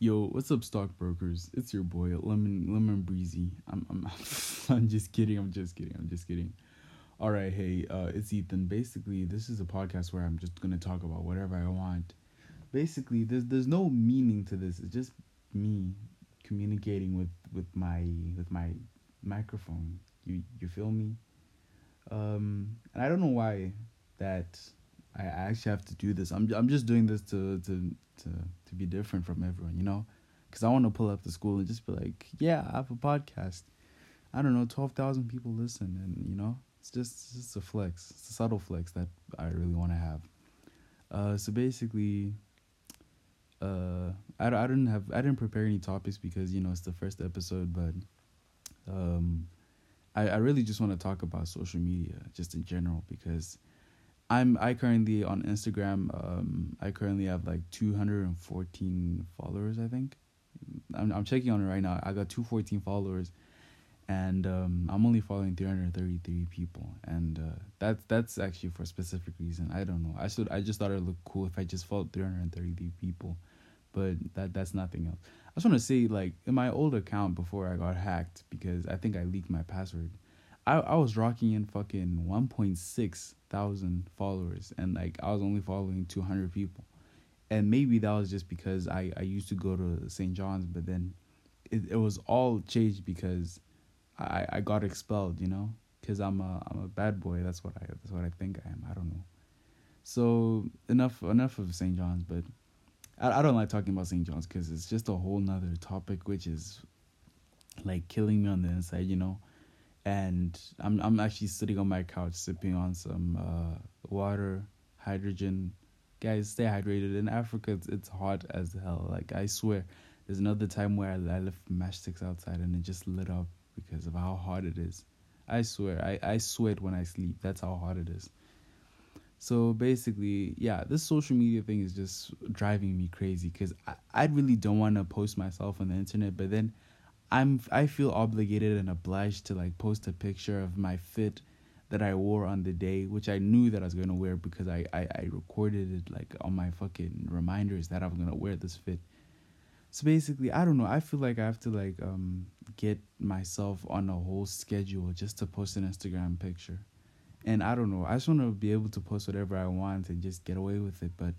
Yo, what's up, stockbrokers? It's your boy Lemon Lemon Breezy. I'm I'm I'm just kidding. I'm just kidding. I'm just kidding. All right, hey, uh, it's Ethan. Basically, this is a podcast where I'm just gonna talk about whatever I want. Basically, there's there's no meaning to this. It's just me communicating with with my with my microphone. You you feel me? Um, and I don't know why that I actually have to do this. I'm I'm just doing this to to to to be different from everyone, you know, because I want to pull up the school and just be like, yeah, I have a podcast. I don't know, twelve thousand people listen, and you know, it's just it's just a flex. It's a subtle flex that I really want to have. Uh, so basically, uh, I I didn't have I didn't prepare any topics because you know it's the first episode, but um, I I really just want to talk about social media just in general because I'm I currently on Instagram. Um, I currently have like two hundred and fourteen followers. I think. I'm I'm checking on it right now. I got two fourteen followers, and um, I'm only following three hundred thirty three people, and uh, that's that's actually for a specific reason. I don't know. I should I just thought it looked cool if I just followed three hundred thirty three people, but that that's nothing else. I just want to say like in my old account before I got hacked because I think I leaked my password. I I was rocking in fucking one point six thousand followers, and like I was only following two hundred people, and maybe that was just because I I used to go to St. John's, but then it it was all changed because I I got expelled, you know, because I'm a I'm a bad boy. That's what I that's what I think I am. I don't know. So enough enough of St. John's, but I I don't like talking about St. John's because it's just a whole nother topic, which is like killing me on the inside, you know and I'm I'm actually sitting on my couch sipping on some uh, water, hydrogen. Guys, stay hydrated. In Africa, it's, it's hot as hell. Like I swear, there's another time where I, I left matchsticks outside and it just lit up because of how hot it is. I swear, I I sweat when I sleep. That's how hot it is. So basically, yeah, this social media thing is just driving me crazy because I, I really don't want to post myself on the internet, but then I'm I feel obligated and obliged to like post a picture of my fit that I wore on the day, which I knew that I was gonna wear because I, I, I recorded it like on my fucking reminders that I'm gonna wear this fit. So basically, I don't know. I feel like I have to like um get myself on a whole schedule just to post an Instagram picture. And I don't know. I just want to be able to post whatever I want and just get away with it. But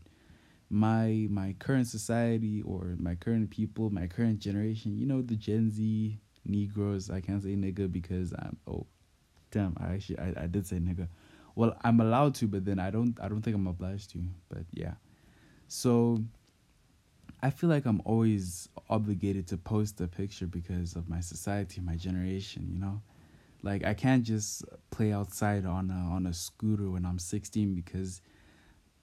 my my current society or my current people, my current generation, you know, the Gen Z Negroes. I can't say nigga because I'm oh damn, I actually I, I did say nigga. Well, I'm allowed to, but then I don't I don't think I'm obliged to. But yeah. So I feel like I'm always obligated to post a picture because of my society, my generation, you know? Like I can't just play outside on a on a scooter when I'm 16 because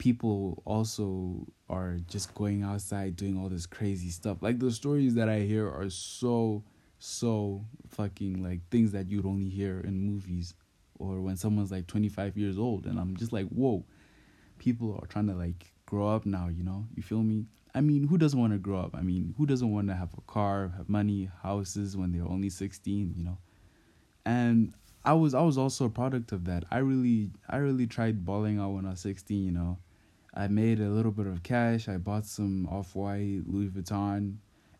people also are just going outside doing all this crazy stuff. Like the stories that I hear are so so fucking like things that you'd only hear in movies or when someone's like 25 years old and I'm just like, "Whoa. People are trying to like grow up now, you know? You feel me? I mean, who doesn't want to grow up? I mean, who doesn't want to have a car, have money, houses when they're only 16, you know? And I was I was also a product of that. I really I really tried balling out when I was 16, you know I made a little bit of cash. I bought some off white Louis Vuitton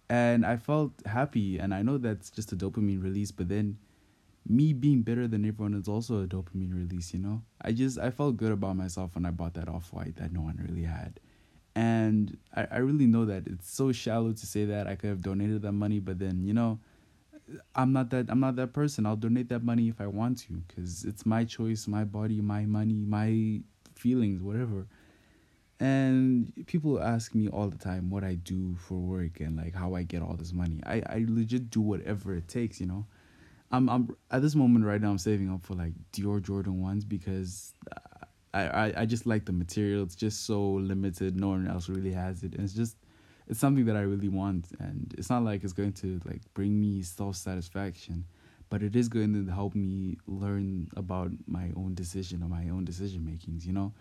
and I felt happy. And I know that's just a dopamine release, but then me being better than everyone is also a dopamine release, you know? I just, I felt good about myself when I bought that off white that no one really had. And I, I really know that it's so shallow to say that I could have donated that money, but then, you know, I'm not that I'm not that person. I'll donate that money if I want to cuz it's my choice, my body, my money, my feelings, whatever and people ask me all the time what I do for work and like how I get all this money. I, I legit do whatever it takes, you know. I'm I'm at this moment right now I'm saving up for like Dior Jordan ones because I, I I just like the material. It's just so limited. No one else really has it, and it's just it's something that I really want. And it's not like it's going to like bring me self satisfaction, but it is going to help me learn about my own decision or my own decision makings. You know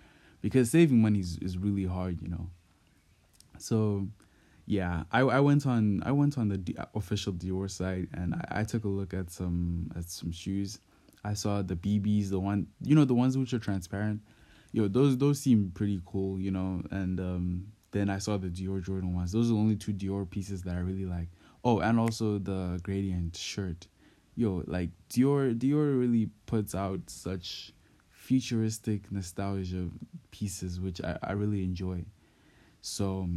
because saving money is, is really hard, you know. So, yeah, I I went on I went on the D- official Dior site and I, I took a look at some at some shoes. I saw the BBs, the one you know the ones which are transparent. Yo, those those seem pretty cool, you know, and um Then I saw the Dior Jordan ones. Those are the only two Dior pieces that I really like. Oh, and also the gradient shirt. Yo, like Dior Dior really puts out such futuristic nostalgia pieces which I, I really enjoy. So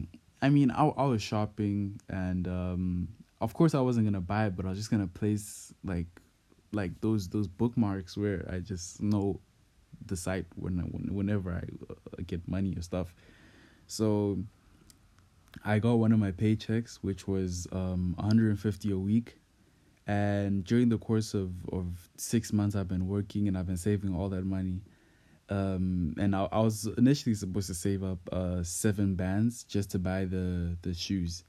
I mean I, I was shopping and um of course I wasn't gonna buy it, but I was just gonna place like like those those bookmarks where I just know the site when, when whenever I uh, get money or stuff. So I got one of my paychecks, which was um 150 a week, and during the course of of six months, I've been working and I've been saving all that money. Um, and I, I was initially supposed to save up uh seven bands just to buy the the shoes,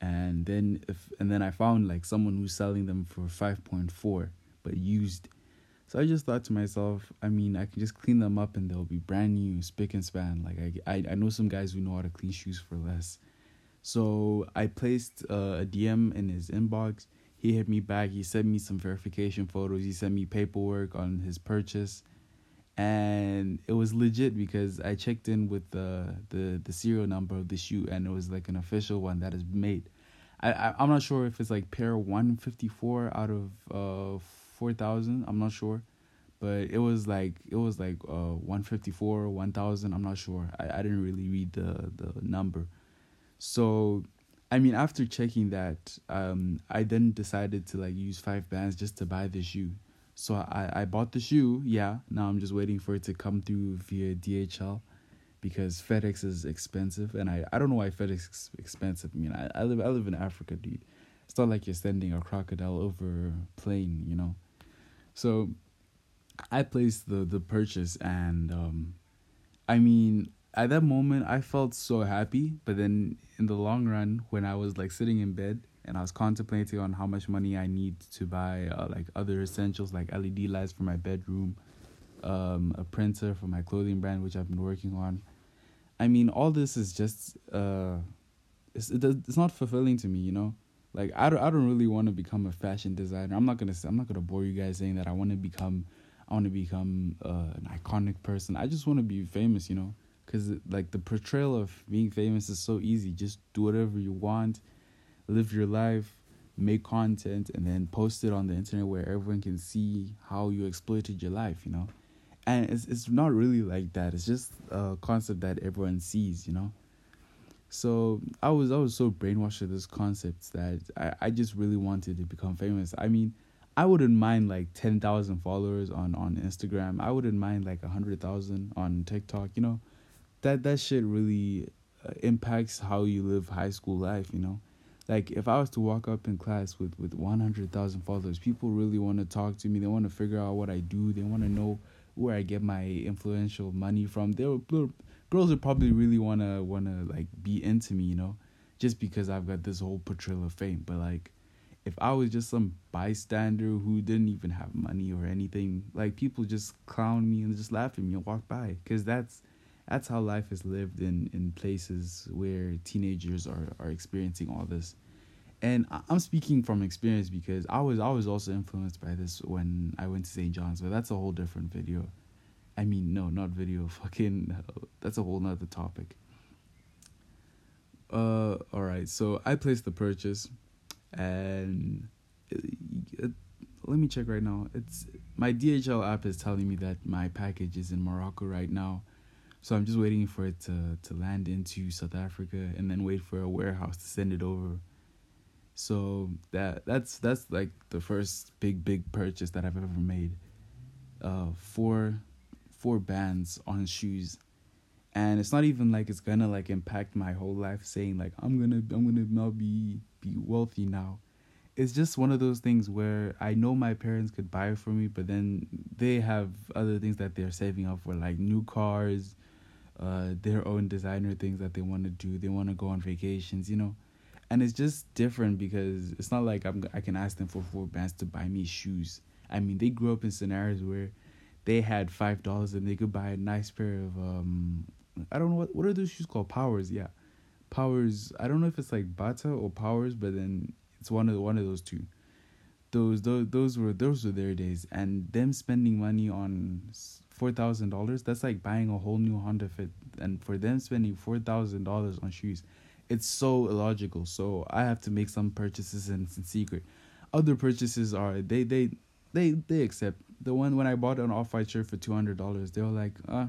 and then if and then I found like someone who's selling them for five point four, but used. So I just thought to myself, I mean, I can just clean them up and they'll be brand new, spick and span. Like I, I, I know some guys who know how to clean shoes for less. So I placed uh, a DM in his inbox. He hit me back. He sent me some verification photos. He sent me paperwork on his purchase, and it was legit because I checked in with the the the serial number of the shoe, and it was like an official one that is made. I, I I'm not sure if it's like pair one fifty four out of uh four thousand. I'm not sure, but it was like it was like uh one fifty four one thousand. I'm not sure. I I didn't really read the the number, so. I mean, after checking that, um, I then decided to like use five bands just to buy the shoe. So I, I bought the shoe, yeah. Now I'm just waiting for it to come through via DHL because FedEx is expensive and I, I don't know why FedEx is expensive. I mean I, I live I live in Africa, dude. It's not like you're sending a crocodile over a plane, you know. So I placed the the purchase and um I mean at that moment I felt so happy, but then in the long run when I was like sitting in bed and I was contemplating on how much money I need to buy uh, like other essentials like LED lights for my bedroom, um, a printer for my clothing brand which I've been working on. I mean, all this is just uh, it's it's not fulfilling to me, you know. Like I don't I don't really want to become a fashion designer. I'm not gonna I'm not gonna bore you guys saying that I want to become I want to become uh, an iconic person. I just want to be famous, you know. Cause like the portrayal of being famous is so easy. Just do whatever you want, live your life, make content, and then post it on the internet where everyone can see how you exploited your life. You know, and it's it's not really like that. It's just a concept that everyone sees. You know. So I was I was so brainwashed with this concept that I, I just really wanted to become famous. I mean, I wouldn't mind like ten thousand followers on on Instagram. I wouldn't mind like a hundred thousand on TikTok. You know, that that shit really uh, impacts how you live high school life. You know, like if I was to walk up in class with with one hundred thousand followers, people really want to talk to me. They want to figure out what I do. They want to know where I get my influential money from. They'll girls would probably really wanna wanna like be into me, you know, just because I've got this whole portrayal of fame. But like, if I was just some bystander who didn't even have money or anything, like people just clown me and just laugh at me and walk by, because that's that's how life is lived in in places where teenagers are are experiencing all this. And I'm speaking from experience because I was I was also influenced by this when I went to St. John's, but that's a whole different video. I mean, no, not video. Fucking, that's a whole nother topic. Uh, all right. So I placed the purchase, and it, it, let me check right now. It's my DHL app is telling me that my package is in Morocco right now, so I'm just waiting for it to to land into South Africa and then wait for a warehouse to send it over. So that that's that's like the first big big purchase that I've ever made. Uh, four four bands on shoes and it's not even like it's gonna like impact my whole life saying like i'm gonna i'm gonna now be be wealthy now it's just one of those things where i know my parents could buy for me but then they have other things that they're saving up for like new cars uh their own designer things that they want to do. They want to go on vacations you know? And it's just different because it's not like i'm i can ask them for four bands to buy me shoes. I mean they grew up in scenarios where they had five dollars and they could buy a nice pair of um I don't know what what are those shoes called? Powers yeah. Powers I don't know if it's like bata or powers but then it's one of one of those two. Those those those were those were their days. And them spending money on four thousand dollars. That's like buying a whole new Honda Fit, and for them spending four thousand dollars on shoes, it's so illogical. So I have to make some purchases in, in secret. Other purchases are they they they they accept the one when I bought an off white shirt for two hundred dollars. They were like, uh,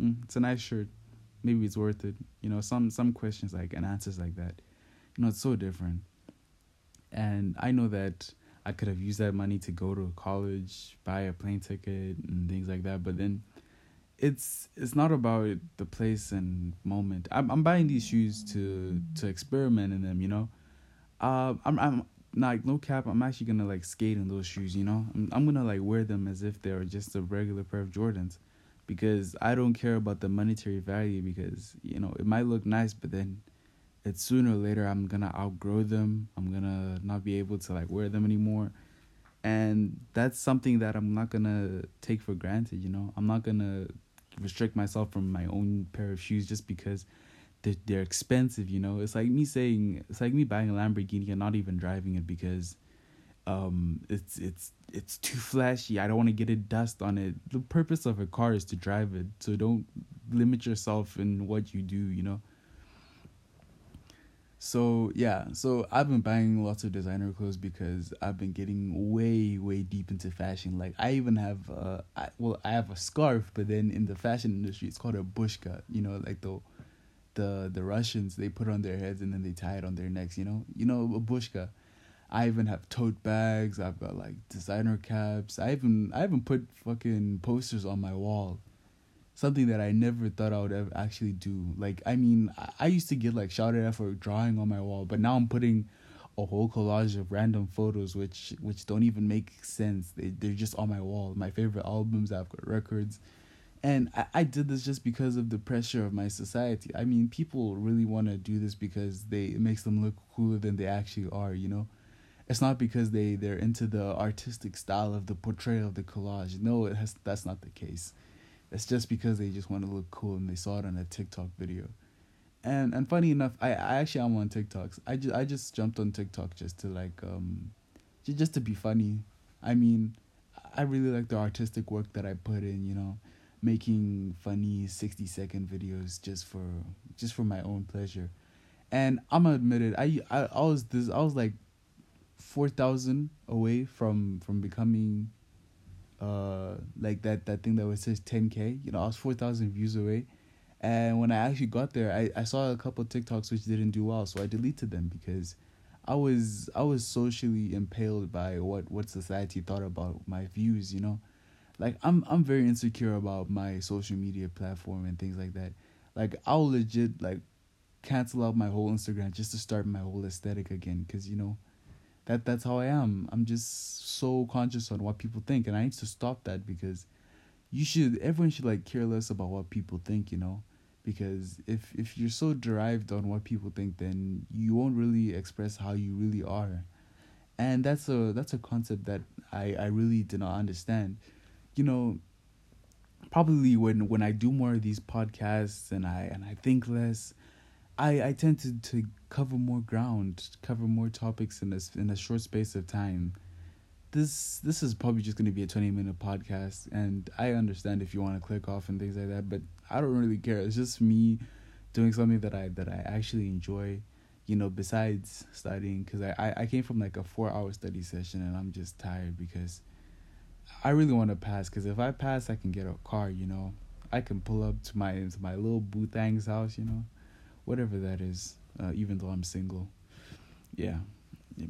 mm, it's a nice shirt, maybe it's worth it. You know, some some questions like and answers like that. You know, it's so different. And I know that I could have used that money to go to college, buy a plane ticket, and things like that. But then, it's it's not about the place and moment. I'm I'm buying these shoes to to experiment in them. You know, uh, I'm I'm like no cap. I'm actually gonna like skate in those shoes. You know, I'm I'm gonna like wear them as if they're just a regular pair of Jordans, because I don't care about the monetary value. Because you know it might look nice, but then sooner or later I'm gonna outgrow them. I'm gonna not be able to like wear them anymore. And that's something that I'm not gonna take for granted, you know. I'm not gonna restrict myself from my own pair of shoes just because they're, they're expensive, you know. It's like me saying it's like me buying a Lamborghini and not even driving it because um it's it's it's too flashy. I don't want to get it dust on it. The purpose of a car is to drive it. So don't limit yourself in what you do, you know. So yeah, so I've been buying lots of designer clothes because I've been getting way way deep into fashion. Like I even have uh I, well I have a scarf, but then in the fashion industry it's called a bushka. You know, like the the the Russians they put on their heads and then they tie it on their necks. You know, you know a bushka. I even have tote bags. I've got like designer caps. I even I even put fucking posters on my wall something that I never thought I would ever actually do. Like, I mean, I used to get like shouted at for drawing on my wall, but now I'm putting a whole collage of random photos which which don't even make sense. They they're just on my wall. My favorite albums, I've got records. And I, I did this just because of the pressure of my society. I mean, people really want to do this because they it makes them look cooler than they actually are, you know? It's not because they, they're into the artistic style of the portrayal of the collage. No, it has that's not the case it's just because they just want to look cool and they saw it on a TikTok video. And and funny enough, I, I actually am on TikToks. I just I just jumped on TikTok just to like um just to be funny. I mean, I really like the artistic work that I put in, you know, making funny 60 second videos just for just for my own pleasure. And I'm gonna admit it, I I, I was this I was like 4000 away from from becoming uh like that that thing that was says 10k you know i was 4000 views away. And when i actually got there i i saw a couple tiktoks which didn't do well so i deleted them because i was i was socially impaled by what what society thought about my views you know? Like i'm i'm very insecure about my social media platform and things like that. Like i'll legit like cancel out my whole instagram just to start my whole aesthetic again because you know that that's how I am. I'm just so conscious on what people think, and I need to stop that because you should. Everyone should like care less about what people think, you know, because if if you're so derived on what people think, then you won't really express how you really are, and that's a that's a concept that I I really did not understand, you know. Probably when when I do more of these podcasts and I and I think less, I I tend to to cover more ground, cover more topics in this in a short space of time. This this is probably just going to be a 20 minute podcast and I understand if you want to click off and things like that, but I don't really care. It's just me doing something that I that I actually enjoy, you know, besides studying cuz I, I I came from like a 4-hour study session and I'm just tired because I really want to pass cuz if I pass I can get a car, you know. I can pull up to my to my little Boothang's house, you know. Whatever that is uh, even though I'm single. Yeah,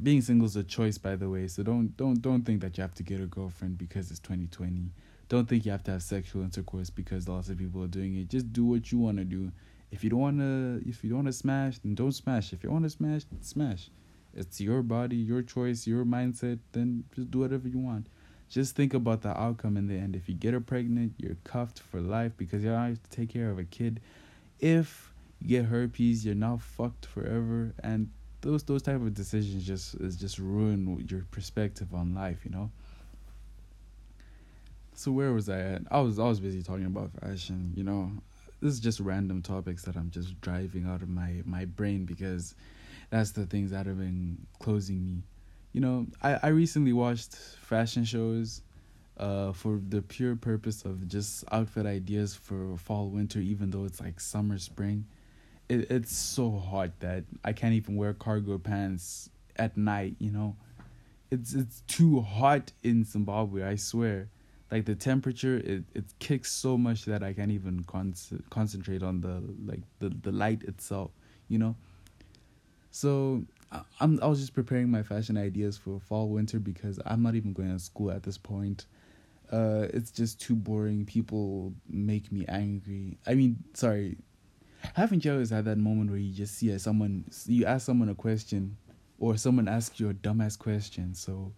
being single is a choice, by the way. So don't don't don't think that you have to get a girlfriend because it's 2020. Don't think you have to have sexual intercourse because lots of people are doing it. Just do what you want to do. If you don't wanna, if you don't wanna smash, then don't smash. If you wanna smash, smash. It's your body, your choice, your mindset. Then just do whatever you want. Just think about the outcome in the end. If you get her pregnant, you're cuffed for life because you have to take care of a kid. If you get herpes, you're now fucked forever, and those those type of decisions just is just ruin your perspective on life, you know. So where was I at? I was I was busy talking about fashion, you know. This is just random topics that I'm just driving out of my my brain because that's the things that have been closing me. You know, I I recently watched fashion shows uh, for the pure purpose of just outfit ideas for fall winter, even though it's like summer spring. It it's so hot that I can't even wear cargo pants at night. You know, it's it's too hot in Zimbabwe. I swear, like the temperature it it kicks so much that I can't even con- concentrate on the like the the light itself. You know, so I'm I was just preparing my fashion ideas for fall winter because I'm not even going to school at this point uh, it's just too boring. People make me angry. I mean, sorry. Haven't you always had that moment where you just see someone, you ask someone a question, or someone asks you a dumbass question, so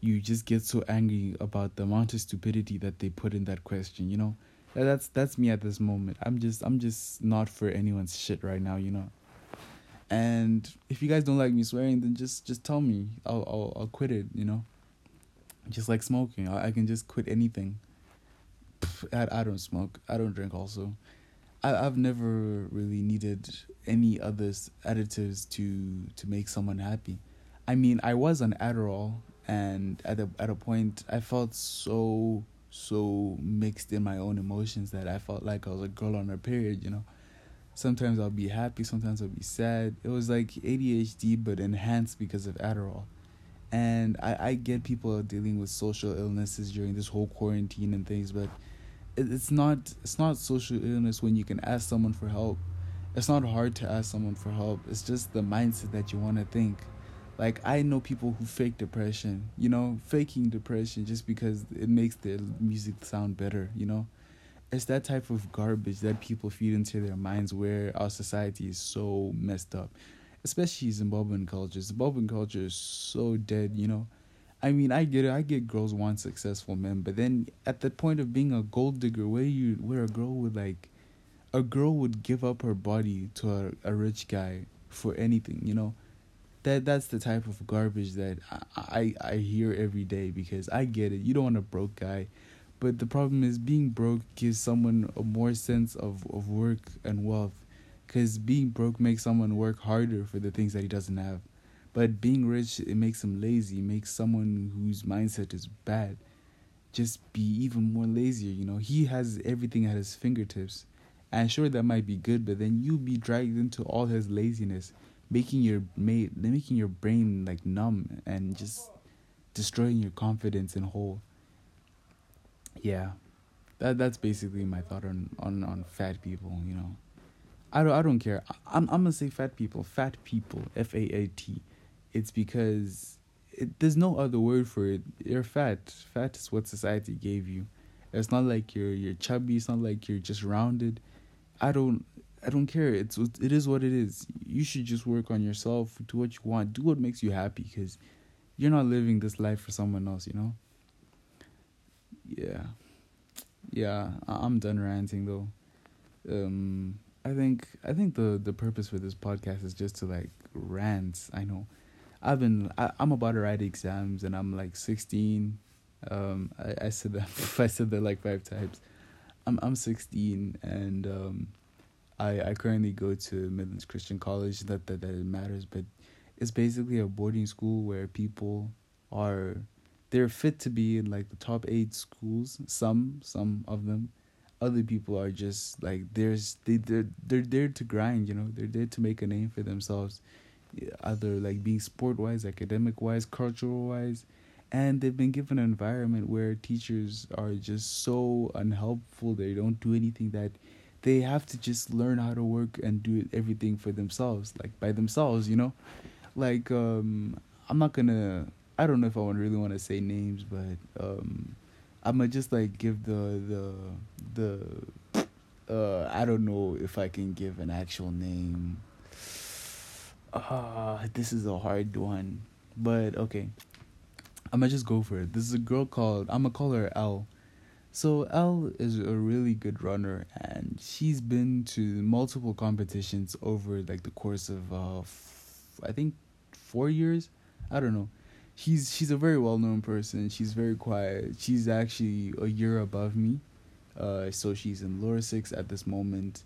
you just get so angry about the amount of stupidity that they put in that question. You know, that's that's me at this moment. I'm just I'm just not for anyone's shit right now. You know. And if you guys don't like me swearing, then just just tell me. I'll I'll I'll quit it. You know just like smoking. I, I can just quit anything. I, I don't smoke. I don't drink also. I, I've never really needed any other additives to to make someone happy. I mean, I was on Adderall, and at a at a point, I felt so so mixed in my own emotions that I felt like I was a girl on her period. You know, sometimes I'll be happy, sometimes I'll be sad. It was like ADHD, but enhanced because of Adderall and I, I get people dealing with social illnesses during this whole quarantine and things but it's not it's not social illness when you can ask someone for help it's not hard to ask someone for help it's just the mindset that you want to think like i know people who fake depression you know faking depression just because it makes their music sound better you know it's that type of garbage that people feed into their minds where our society is so messed up especially Zimbabwean culture. Zimbabwean culture is so dead, you know. I mean, I get it. I get girls want successful men, but then at the point of being a gold digger, where you where a girl would like, a girl would give up her body to a, a rich guy for anything, you know. That that's the type of garbage that I, I I hear every day because I get it. You don't want a broke guy, but the problem is being broke gives someone a more sense of of work and wealth because being broke makes someone work harder for the things that he doesn't have. But being rich, it makes them lazy, it makes someone whose mindset is bad just be even more lazier. You know, he has everything at his fingertips. And sure, that might be good, but then you be dragged into all his laziness, making your mate, making your brain like numb and just destroying your confidence and whole. Yeah, that that's basically my thought on on on fat people. You know. I don't I don't care. I'm I'm gonna say fat people, fat people, F A A T. It's because it, there's no other word for it. You're fat. Fat is what society gave you. It's not like you're you're chubby. It's not like you're just rounded. I don't I don't care. It's it is what it is. You should just work on yourself. Do what you want. Do what makes you happy. Because you're not living this life for someone else. You know. Yeah, yeah. I'm done ranting though. Um I think I think the the purpose for this podcast is just to like rant. I know, I've been I, am about to write exams and I'm like 16. Um, I, I said that I said that like five times. I'm I'm 16 and um, I I currently go to Midlands Christian College. That that that matters, but it's basically a boarding school where people are they're fit to be in like the top eight schools. Some some of them other people are just like there's they they're, they're there to grind you know they're there to make a name for themselves either like being sport wise academic wise cultural wise and they've been given an environment where teachers are just so unhelpful they don't do anything that they have to just learn how to work and do everything for themselves like by themselves you know like um i'm not gonna i don't know if i really want to say names but um i'm gonna just like give the the the uh I don't know if I can give an actual name. Uh this is a hard one. But okay. I'm gonna just go for it. This is a girl called I'm gonna call her L. So L is a really good runner and she's been to multiple competitions over like the course of uh f- I think 4 years. I don't know. She's she's a very well-known person. She's very quiet. She's actually a year above me. Uh, so she's in lower six at this moment.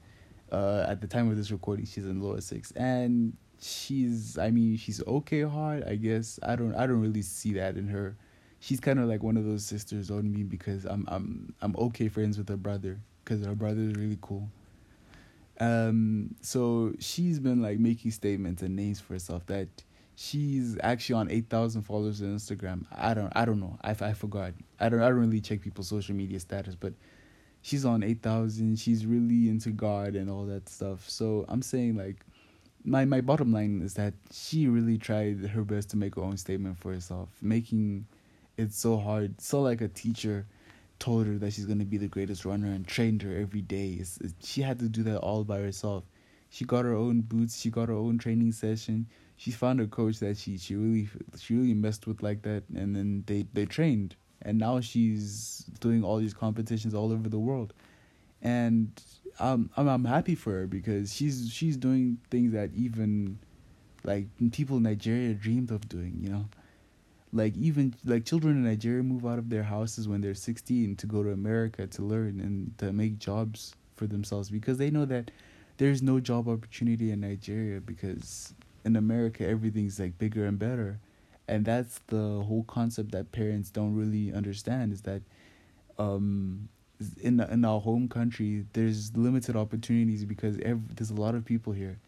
Uh, at the time of this recording, she's in lower six, and she's. I mean, she's okay hard. I guess I don't. I don't really see that in her. she's kind of like one of those sisters on me because I'm I'm I'm okay friends with her brother because her brother is really cool. Um, so she's been like making statements and names for herself that she's actually on eight thousand followers on Instagram. I don't I don't know. I, I forgot. I don't I don't really check people's social media status, but she's on eight thousand. She's really into God and all that stuff. So I'm saying like my my bottom line is that she really tried her best to make her own statement for herself, making it so hard. So like a teacher told her that she's gonna be the greatest runner and trained her every day. It's, it's, she had to do that all by herself. She got her own boots. She got her own training session. She found a coach that she she really she really messed with like that, and then they they trained. And now she's doing all these competitions all over the world, and I'm I'm, I'm happy for her because she's she's doing things that even like people in Nigeria dreamed of doing. You know like even like children in Nigeria move out of their houses when they're 16 to go to America to learn and to make jobs for themselves because they know that there's no job opportunity in Nigeria because in America everything's like bigger and better and that's the whole concept that parents don't really understand is that um in in our home country there's limited opportunities because every, there's a lot of people here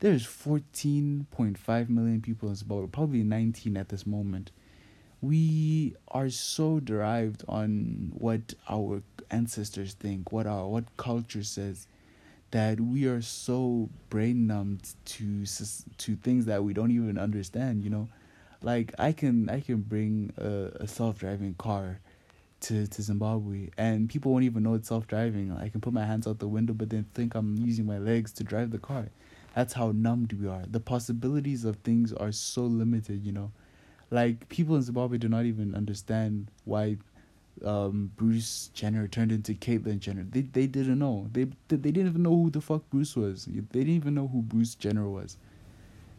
there's 14.5 million people in Zimbabwe probably 19 at this moment we are so derived on what our ancestors think, what our what culture says, that we are so brain numbed to to things that we don't even understand. You know, like I can I can bring a, a self driving car to to Zimbabwe, and people won't even know it's self driving. I can put my hands out the window, but then think I'm using my legs to drive the car. That's how numbed we are. The possibilities of things are so limited. You know like people in Zimbabwe do not even understand why um, Bruce Jenner turned into Caitlyn Jenner. They they didn't know. They they didn't even know who the fuck Bruce was. They didn't even know who Bruce Jenner was.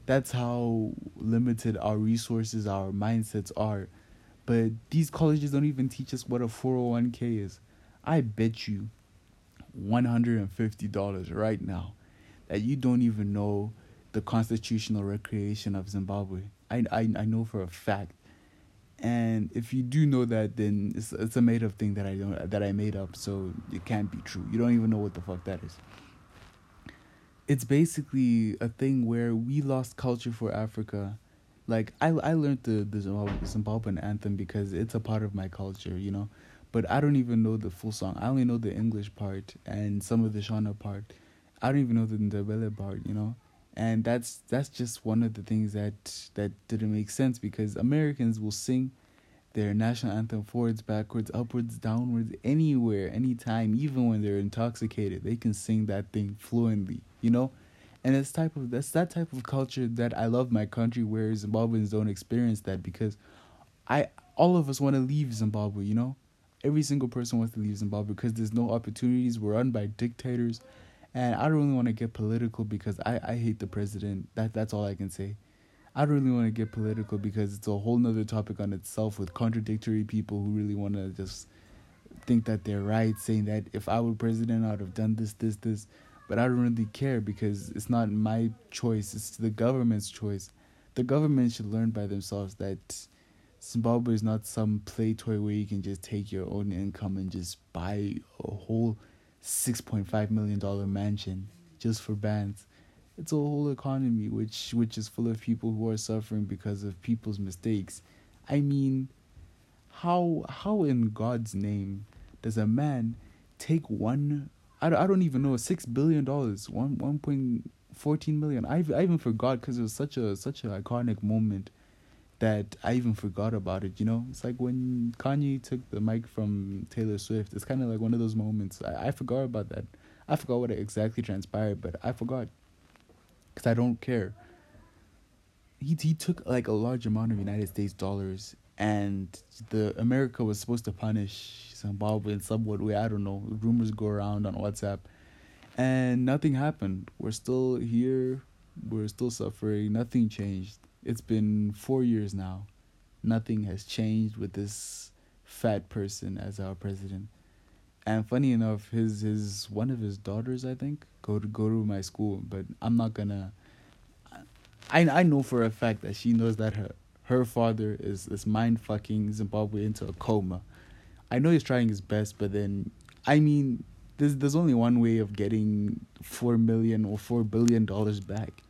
That's how limited our resources, our mindsets are. But these colleges don't even teach us what a 401k is. I bet you $150 right now that you don't even know the constitutional recreation of Zimbabwe. I, I, I know for a fact. And if you do know that, then it's it's a made up thing that I don't that I made up, so it can't be true. You don't even know what the fuck that is. It's basically a thing where we lost culture for Africa. Like I I learned the the Zimbabwean anthem because it's a part of my culture, you know. But I don't even know the full song. I only know the English part and some of the Shona part. I don't even know the Ndebele part, you know and that's that's just one of the things that that didn't make sense because Americans will sing their national anthem forwards, backwards, upwards, downwards, anywhere, anytime, even when they're intoxicated, they can sing that thing fluently, you know. And it's type of that's that type of culture that I love my country where Zimbabweans don't experience that because I all of us want to leave Zimbabwe, you know. Every single person wants to leave Zimbabwe because there's no opportunities. We're run by dictators and I don't really want to get political because I, I hate the president. That that's all I can say. I don't really want to get political because it's a whole nother topic on itself with contradictory people who really want to just think that they're right, saying that if I were president, I'd have done this, this, this. But I don't really care because it's not my choice, it's the government's choice. The government should learn by themselves that Zimbabwe is not some play toy where you can just take your own income and just buy a whole $6.5 million mansion just for bands. It's a whole economy which which is full of people who are suffering because of people's mistakes. I mean, how how in God's name does a man take one I I don't even know 6 billion dollars, 1 1.14 million. I I even forgot cuz it was such a such an iconic moment that I even forgot about it. You know, it's like when Kanye took the mic from Taylor Swift. It's kind of like one of those moments. I, I forgot about that. I forgot what exactly transpired, but I forgot because I don't care. He he took like a large amount of United States dollars, and the America was supposed to punish Zimbabwe in some way. I don't know. Rumors go around on WhatsApp, and nothing happened. We're still here. We're still suffering. Nothing changed it's been four years now. Nothing has changed with this fat person as our president. And funny enough, his his one of his daughters, I think, go to go to my school. But I'm not gonna. I I know for a fact that she knows that her her father is is mind fucking Zimbabwe into a coma. I know he's trying his best, but then I mean, there's there's only one way of getting four million or four billion dollars back,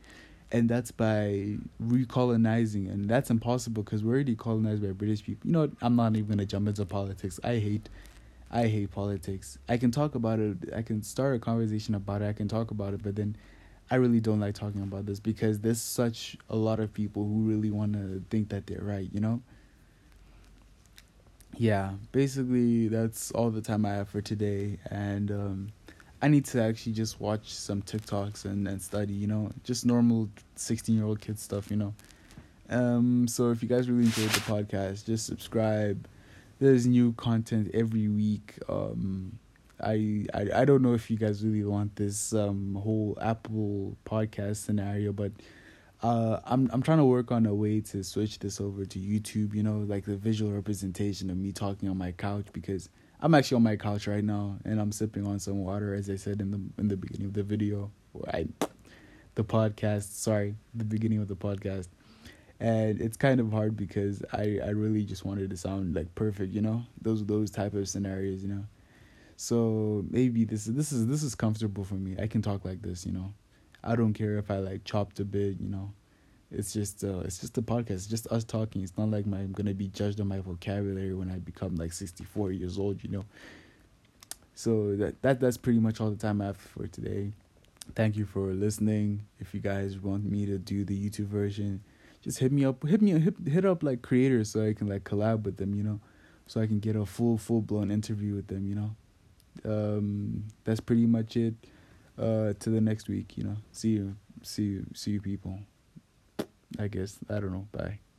and that's by recolonizing, and that's impossible because we're already colonized by British people. You know, what? I'm not even gonna jump into politics. I hate. I hate politics. I can talk about it. I can start a conversation about it. I can talk about it, but then I really don't like talking about this because there's such a lot of people who really want to think that they're right, you know? Yeah, basically that's all the time I have for today and um I need to actually just watch some TikToks and and study, you know, just normal 16-year-old kid stuff, you know. Um so if you guys really enjoyed the podcast, just subscribe. There's new content every week. Um I, I I don't know if you guys really want this um whole Apple podcast scenario, but uh I'm I'm trying to work on a way to switch this over to YouTube, you know, like the visual representation of me talking on my couch because I'm actually on my couch right now and I'm sipping on some water as I said in the in the beginning of the video. I the podcast, sorry, the beginning of the podcast. And it's kind of hard because I I really just wanted to sound like perfect, you know? Those those type of scenarios, you know. So maybe this this is this is comfortable for me. I can talk like this, you know. I don't care if I like chopped a bit, you know. It's just uh it's just a podcast, it's just us talking. It's not like my, I'm gonna be judged on my vocabulary when I become like sixty four years old, you know. So that that that's pretty much all the time I have for today. Thank you for listening. If you guys want me to do the YouTube version, just hit me up hit me hit, hit up like creators so I can like collab with them, you know. So I can get a full full blown interview with them, you know um, that's pretty much it. Uh, to the next week, you know. See you, see you, see you, people. I guess I don't know. Bye.